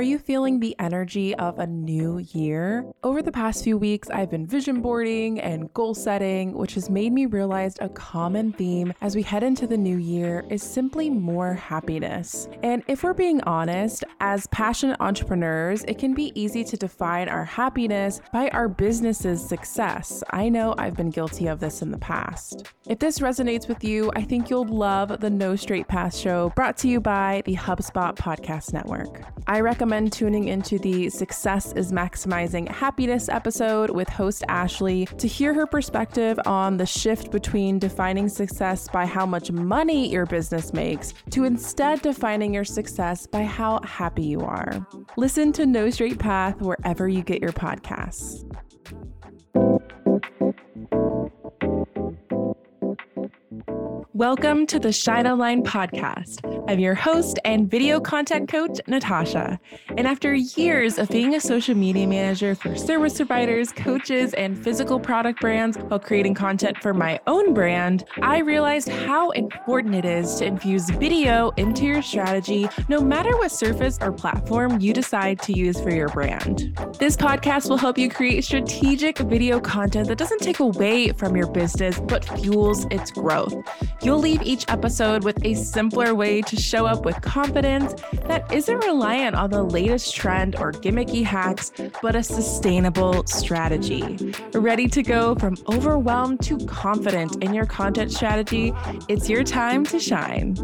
Are you feeling the energy of a new year? Over the past few weeks, I've been vision boarding and goal setting, which has made me realize a common theme as we head into the new year is simply more happiness. And if we're being honest, as passionate entrepreneurs, it can be easy to define our happiness by our business's success. I know I've been guilty of this in the past. If this resonates with you, I think you'll love the No Straight Path show brought to you by the HubSpot Podcast Network. I recommend tuning into the Success is Maximizing Happiness episode with host Ashley to hear her perspective on the shift between defining success by how much money your business makes to instead defining your success by how happy you are. Listen to No Straight Path wherever you get your podcasts. Welcome to the Shine Online podcast. I'm your host and video content coach, Natasha. And after years of being a social media manager for service providers, coaches, and physical product brands while creating content for my own brand, I realized how important it is to infuse video into your strategy, no matter what surface or platform you decide to use for your brand. This podcast will help you create strategic video content that doesn't take away from your business, but fuels its growth. You'll leave each episode with a simpler way to show up with confidence that isn't reliant on the latest trend or gimmicky hacks, but a sustainable strategy. Ready to go from overwhelmed to confident in your content strategy? It's your time to shine.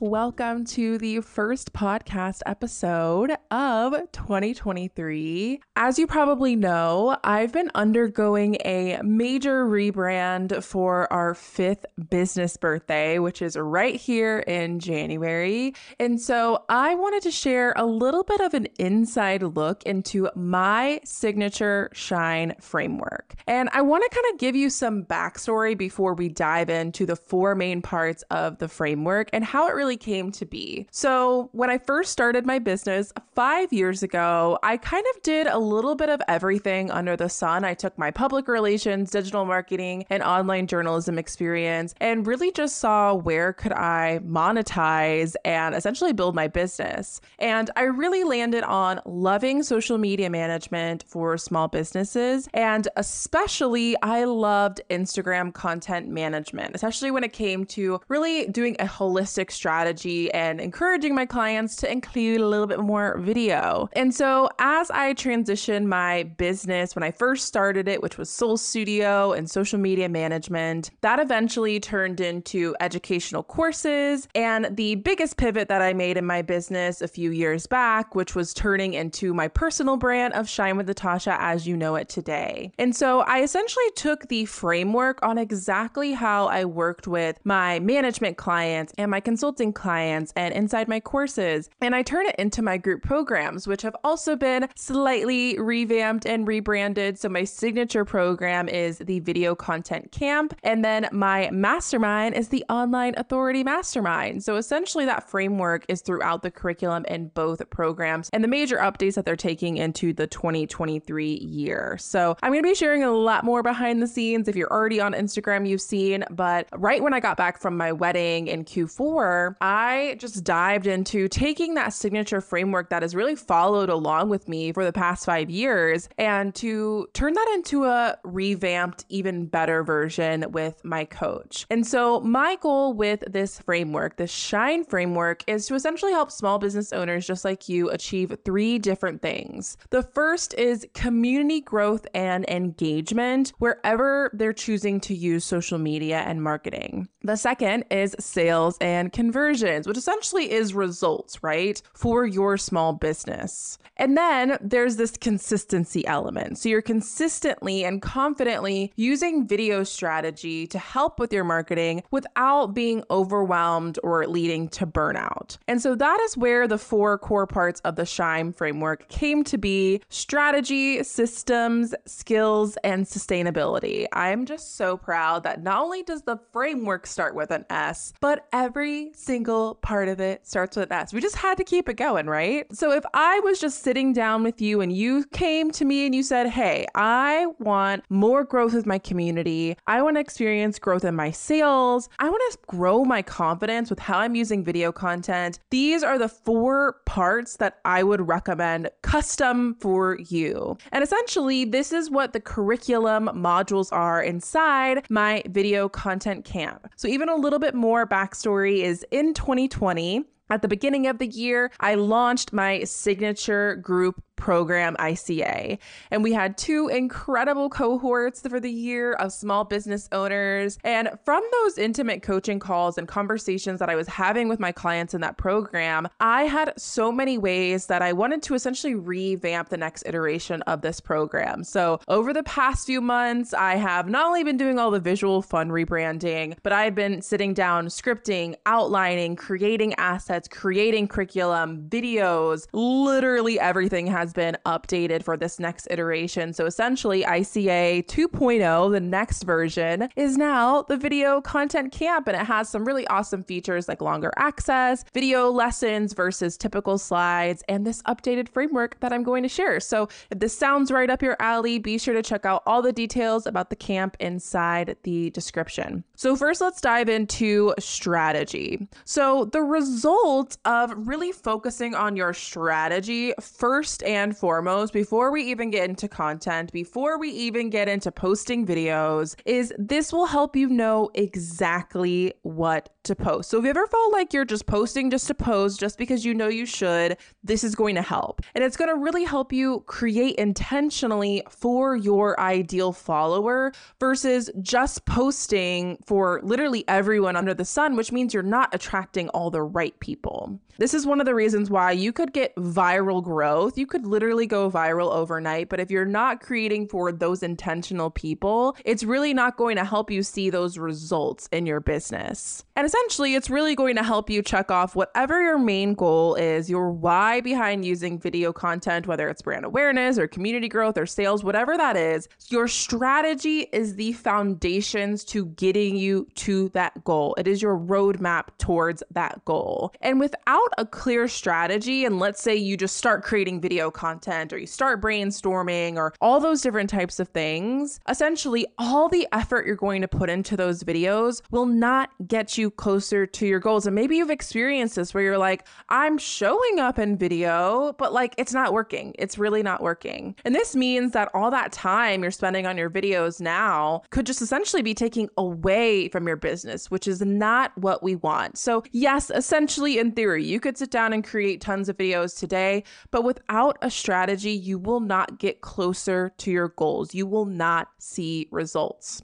Welcome to the first podcast episode of 2023. As you probably know, I've been undergoing a major rebrand for our fifth business birthday, which is right here in January. And so I wanted to share a little bit of an inside look into my signature shine framework. And I want to kind of give you some backstory before we dive into the four main parts of the framework and how it really really came to be. So, when I first started my business five years ago, I kind of did a little bit of everything under the sun. I took my public relations, digital marketing, and online journalism experience and really just saw where could I monetize and essentially build my business. And I really landed on loving social media management for small businesses. And especially, I loved Instagram content management, especially when it came to really doing a holistic strategy strategy and encouraging my clients to include a little bit more video. And so, as I transitioned my business when I first started it, which was Soul Studio and social media management, that eventually turned into educational courses. And the biggest pivot that I made in my business a few years back, which was turning into my personal brand of Shine with Natasha as you know it today. And so, I essentially took the framework on exactly how I worked with my management clients and my consulting clients and inside my courses. And I turn it into my group programs, which have also been slightly revamped and rebranded. So my signature program is the Video Content Camp. And then my mastermind is the Online Authority Mastermind. So essentially, that framework is throughout the curriculum in both programs and the major updates that they're taking into the 2023 year. So I'm going to be sharing a lot more behind the scenes. If you're already on Instagram, you've seen, but right when I got back from my wedding in Q4, I just dived into taking that signature framework that has really followed along with me for the past five years and to turn that into a revamped, even better version with my coach. And so, my goal with this framework, the Shine framework, is to essentially help small business owners just like you achieve three different things. The first is community growth and engagement wherever they're choosing to use social media and marketing. The second is sales and conversion conversions, which essentially is results, right, for your small business. And then there's this consistency element. So you're consistently and confidently using video strategy to help with your marketing without being overwhelmed or leading to burnout. And so that is where the four core parts of the Shine framework came to be strategy, systems, skills, and sustainability. I'm just so proud that not only does the framework start with an S, but every single part of it starts with S. We just had to keep it going, right? So if I was just sitting down with you and you came to me and you said, Hey, I want more growth with my community, I want to experience growth in my sales, I want to grow my confidence with how I'm using video content, these are the four parts that I would recommend custom for you. And essentially, this is what the curriculum modules are inside my video content camp. So, even a little bit more backstory is in 2020. At the beginning of the year, I launched my signature group program ICA. And we had two incredible cohorts for the year of small business owners. And from those intimate coaching calls and conversations that I was having with my clients in that program, I had so many ways that I wanted to essentially revamp the next iteration of this program. So over the past few months, I have not only been doing all the visual fun rebranding, but I've been sitting down, scripting, outlining, creating assets, creating curriculum, videos, literally everything has has been updated for this next iteration. So essentially, ICA 2.0, the next version, is now the video content camp, and it has some really awesome features like longer access, video lessons versus typical slides, and this updated framework that I'm going to share. So if this sounds right up your alley, be sure to check out all the details about the camp inside the description. So, first, let's dive into strategy. So, the result of really focusing on your strategy first and and foremost, before we even get into content, before we even get into posting videos, is this will help you know exactly what to post. So if you ever felt like you're just posting just to post, just because you know you should, this is going to help. And it's going to really help you create intentionally for your ideal follower versus just posting for literally everyone under the sun, which means you're not attracting all the right people. This is one of the reasons why you could get viral growth. You could literally go viral overnight, but if you're not creating for those intentional people, it's really not going to help you see those results in your business. And essentially, it's really going to help you check off whatever your main goal is, your why behind using video content, whether it's brand awareness or community growth or sales, whatever that is. Your strategy is the foundations to getting you to that goal. It is your roadmap towards that goal. And without a clear strategy, and let's say you just start creating video content or you start brainstorming or all those different types of things, essentially all the effort you're going to put into those videos will not get you closer to your goals. And maybe you've experienced this where you're like, I'm showing up in video, but like it's not working. It's really not working. And this means that all that time you're spending on your videos now could just essentially be taking away from your business, which is not what we want. So, yes, essentially in theory, you you could sit down and create tons of videos today, but without a strategy, you will not get closer to your goals. You will not see results.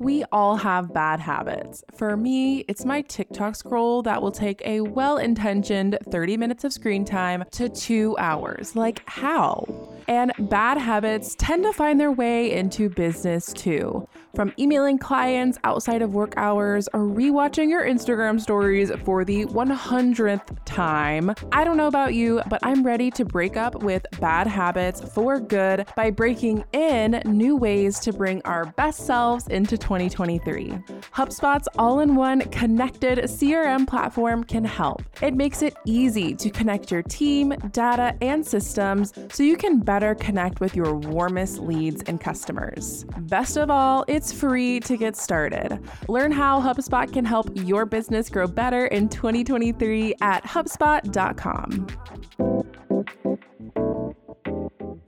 We all have bad habits. For me, it's my TikTok scroll that will take a well intentioned 30 minutes of screen time to two hours. Like, how? And bad habits tend to find their way into business too. From emailing clients outside of work hours or rewatching your Instagram stories for the 100th time. I don't know about you, but I'm ready to break up with bad habits for good by breaking in new ways to bring our best selves into 2023. HubSpot's all in one connected CRM platform can help. It makes it easy to connect your team, data, and systems so you can better connect with your warmest leads and customers. Best of all, it's free to get started. Learn how HubSpot can help your business grow better in 2023 at HubSpot.com.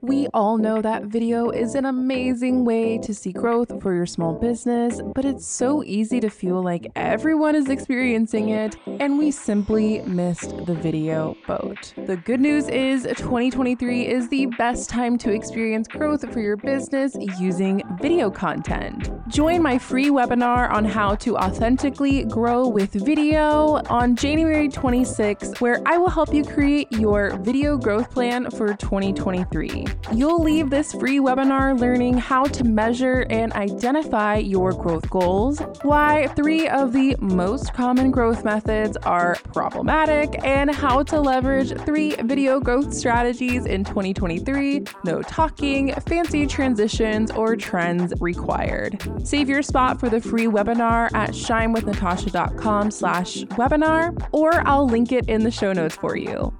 We all know that video is an amazing way to see growth for your small business, but it's so easy to feel like everyone is experiencing it and we simply missed the video boat. The good news is 2023 is the best time to experience growth for your business using video content. Join my free webinar on how to authentically grow with video on January 26th, where I will help you create your video growth plan for 2023. You'll leave this free webinar learning how to measure and identify your growth goals, why three of the most common growth methods are problematic, and how to leverage three video growth strategies in 2023. No talking, fancy transitions, or trends required. Save your spot for the free webinar at shinewithnatasha.com slash webinar, or I'll link it in the show notes for you.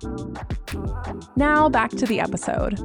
Now back to the episode.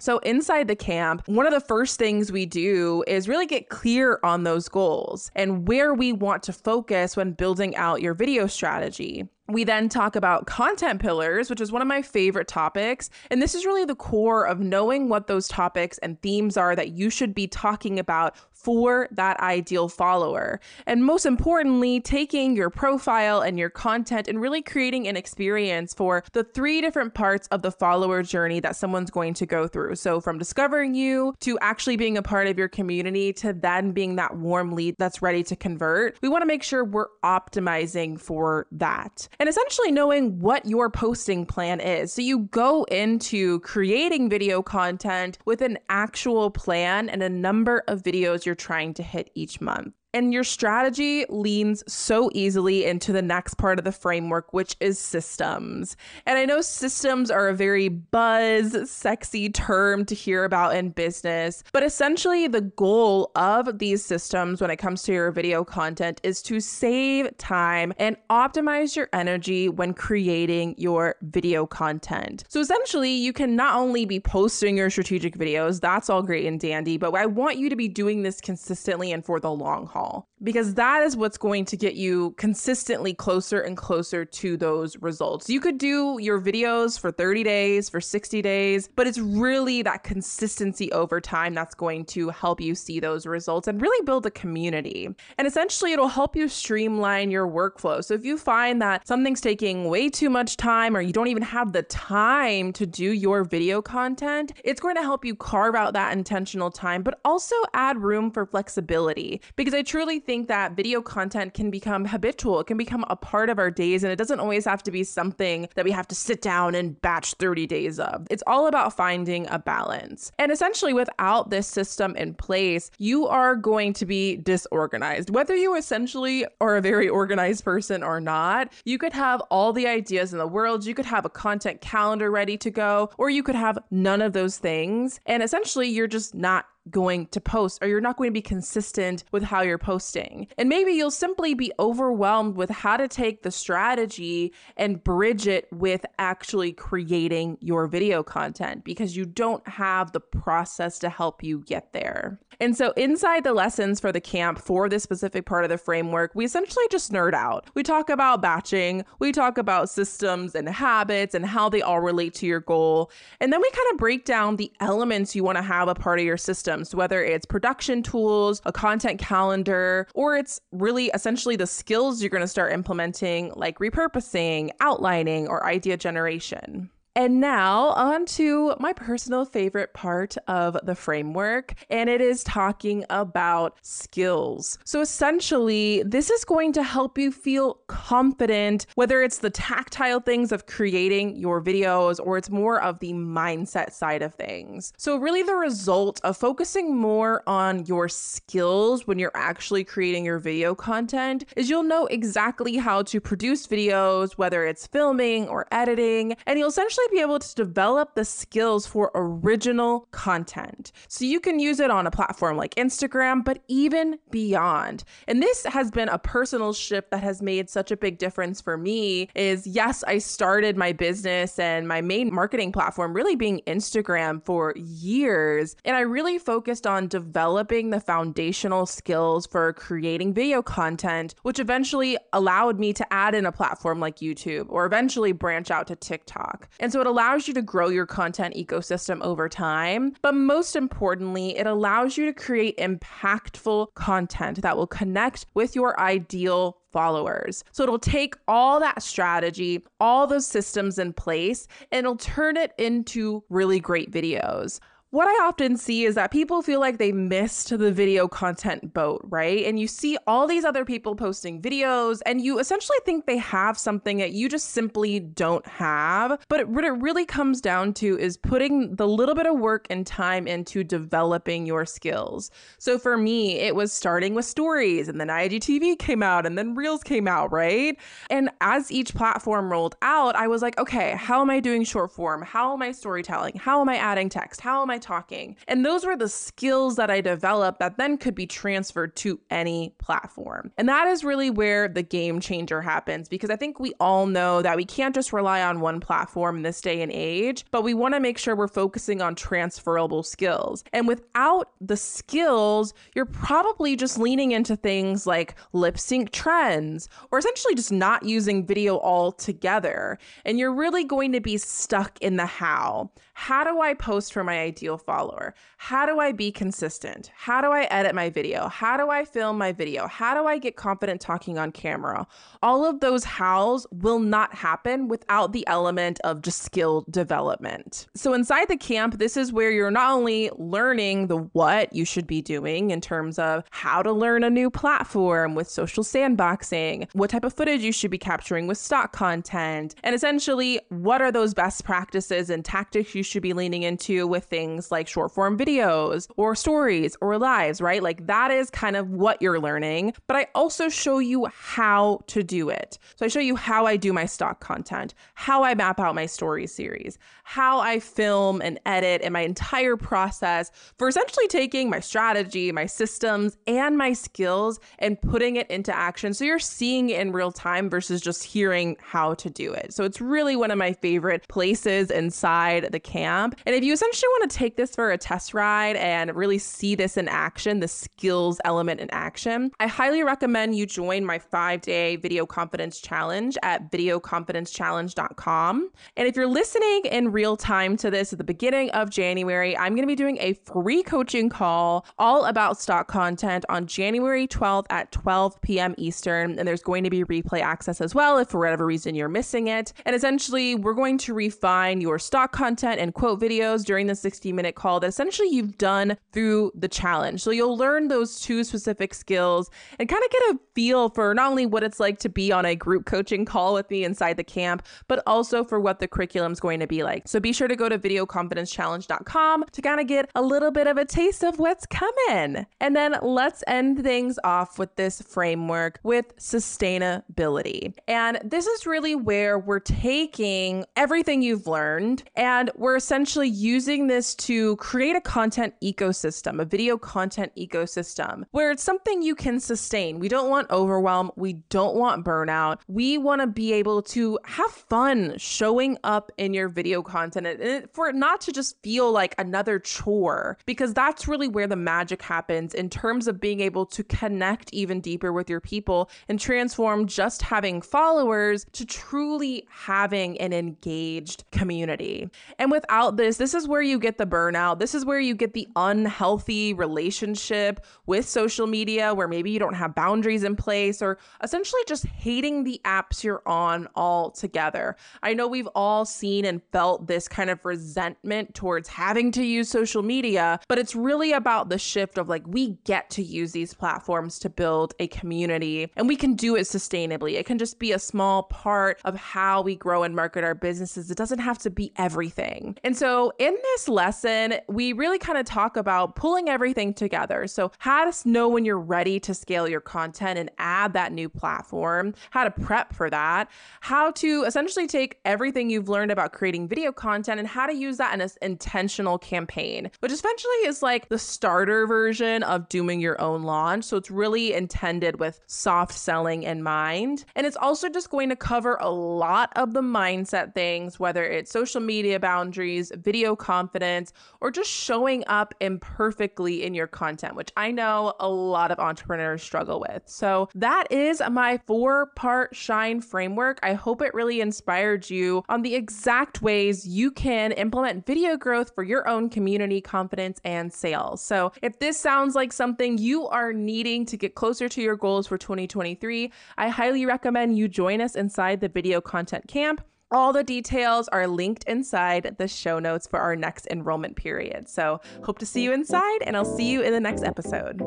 So, inside the camp, one of the first things we do is really get clear on those goals and where we want to focus when building out your video strategy. We then talk about content pillars, which is one of my favorite topics. And this is really the core of knowing what those topics and themes are that you should be talking about for that ideal follower. And most importantly, taking your profile and your content and really creating an experience for the three different parts of the follower journey that someone's going to go through. So, from discovering you to actually being a part of your community to then being that warm lead that's ready to convert, we want to make sure we're optimizing for that and essentially knowing what your posting plan is. So you go into creating video content with an actual plan and a number of videos you're trying to hit each month. And your strategy leans so easily into the next part of the framework, which is systems. And I know systems are a very buzz, sexy term to hear about in business, but essentially the goal of these systems when it comes to your video content is to save time and optimize your energy when creating your video content. So essentially, you can not only be posting your strategic videos, that's all great and dandy, but I want you to be doing this consistently and for the long haul all because that is what's going to get you consistently closer and closer to those results. You could do your videos for 30 days, for 60 days, but it's really that consistency over time that's going to help you see those results and really build a community. And essentially, it'll help you streamline your workflow. So if you find that something's taking way too much time or you don't even have the time to do your video content, it's going to help you carve out that intentional time, but also add room for flexibility because I truly think that video content can become habitual. It can become a part of our days, and it doesn't always have to be something that we have to sit down and batch 30 days of. It's all about finding a balance. And essentially, without this system in place, you are going to be disorganized. Whether you essentially are a very organized person or not, you could have all the ideas in the world, you could have a content calendar ready to go, or you could have none of those things. And essentially, you're just not going to post or you're not going to be consistent with how you're posting. And maybe you'll simply be overwhelmed with how to take the strategy and bridge it with actually creating your video content because you don't have the process to help you get there. And so, inside the lessons for the camp for this specific part of the framework, we essentially just nerd out. We talk about batching, we talk about systems and habits and how they all relate to your goal. And then we kind of break down the elements you want to have a part of your systems, whether it's production tools, a content calendar, or it's really essentially the skills you're going to start implementing, like repurposing, outlining, or idea generation. And now, on to my personal favorite part of the framework, and it is talking about skills. So, essentially, this is going to help you feel confident, whether it's the tactile things of creating your videos or it's more of the mindset side of things. So, really, the result of focusing more on your skills when you're actually creating your video content is you'll know exactly how to produce videos, whether it's filming or editing, and you'll essentially be able to develop the skills for original content. So you can use it on a platform like Instagram, but even beyond. And this has been a personal shift that has made such a big difference for me is yes, I started my business and my main marketing platform really being Instagram for years. And I really focused on developing the foundational skills for creating video content, which eventually allowed me to add in a platform like YouTube or eventually branch out to TikTok. And so it allows you to grow your content ecosystem over time. But most importantly, it allows you to create impactful content that will connect with your ideal followers. So it'll take all that strategy, all those systems in place, and it'll turn it into really great videos. What I often see is that people feel like they missed the video content boat, right? And you see all these other people posting videos, and you essentially think they have something that you just simply don't have. But what it really comes down to is putting the little bit of work and time into developing your skills. So for me, it was starting with stories, and then IGTV came out, and then Reels came out, right? And as each platform rolled out, I was like, okay, how am I doing short form? How am I storytelling? How am I adding text? How am I talking? And those were the skills that I developed that then could be transferred to any platform. And that is really where the game changer happens because I think we all know that we can't just rely on one platform in this day and age, but we want to make sure we're focusing on transferable skills. And without the skills, you're probably just leaning into things like lip sync trends or essentially just not using video altogether. And you're really going to be stuck in the how. How do I post for my ideal follower? How do I be consistent? How do I edit my video? How do I film my video? How do I get confident talking on camera? All of those hows will not happen without the element of just skill development. So, inside the camp, this is where you're not only learning the what you should be doing in terms of how to learn a new platform with social sandboxing, what type of footage you should be capturing with stock content, and essentially what are those best practices and tactics you should be leaning into with things like short form videos or stories or lives, right? Like that is kind of what you're learning. But I also show you how to do it. So I show you how I do my stock content, how I map out my story series, how I film and edit, and my entire process for essentially taking my strategy, my systems, and my skills and putting it into action. So you're seeing it in real time versus just hearing how to do it. So it's really one of my favorite places inside the camp. And if you essentially want to take this for a test ride and really see this in action, the skills element in action, I highly recommend you join my five day video confidence challenge at videoconfidencechallenge.com. And if you're listening in real time to this at the beginning of January, I'm going to be doing a free coaching call all about stock content on January 12th at 12 p.m. Eastern. And there's going to be replay access as well if for whatever reason you're missing it. And essentially, we're going to refine your stock content and quote videos during the 60 minute call that essentially you've done through the challenge. So you'll learn those two specific skills and kind of get a feel for not only what it's like to be on a group coaching call with me inside the camp, but also for what the curriculum is going to be like. So be sure to go to videoconfidencechallenge.com to kind of get a little bit of a taste of what's coming. And then let's end things off with this framework with sustainability. And this is really where we're taking everything you've learned and we're essentially using this to create a content ecosystem, a video content ecosystem where it's something you can sustain. We don't want overwhelm. We don't want burnout. We want to be able to have fun showing up in your video content and for it not to just feel like another chore, because that's really where the magic happens in terms of being able to connect even deeper with your people and transform just having followers to truly having an engaged community. And without this, this is where you get the burnout. This is where you get the unhealthy relationship with social media where maybe you don't have boundaries in place or essentially just hating the apps you're on altogether. I know we've all seen and felt this kind of resentment towards having to use social media, but it's really about the shift of like, we get to use these platforms to build a community and we can do it sustainably. It can just be a small part of how we grow and market our businesses. It doesn't have to be everything. And so, in this lesson, we really kind of talk about pulling everything together. So, how to know when you're ready to scale your content and add that new platform, how to prep for that, how to essentially take everything you've learned about creating video content and how to use that in an intentional campaign, which essentially is like the starter version of doing your own launch. So, it's really intended with soft selling in mind. And it's also just going to cover a lot of the mindset things, whether it's social media boundaries, video confidence, or just showing up imperfectly in your content, which I know a lot of entrepreneurs struggle with. So that is my four part shine framework. I hope it really inspired you on the exact ways you can implement video growth for your own community, confidence, and sales. So if this sounds like something you are needing to get closer to your goals for 2023, I highly recommend you join us inside the video content camp. All the details are linked inside the show notes for our next enrollment period. So, hope to see you inside, and I'll see you in the next episode.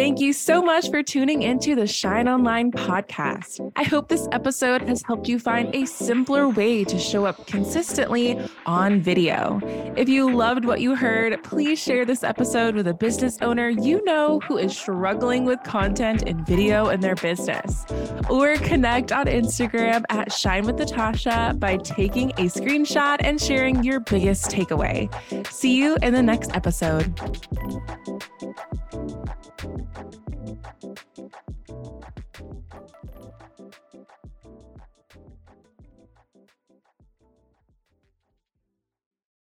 Thank you so much for tuning into the Shine Online podcast. I hope this episode has helped you find a simpler way to show up consistently on video. If you loved what you heard, please share this episode with a business owner you know who is struggling with content and video in their business. Or connect on Instagram at Shine with Natasha by taking a screenshot and sharing your biggest takeaway. See you in the next episode.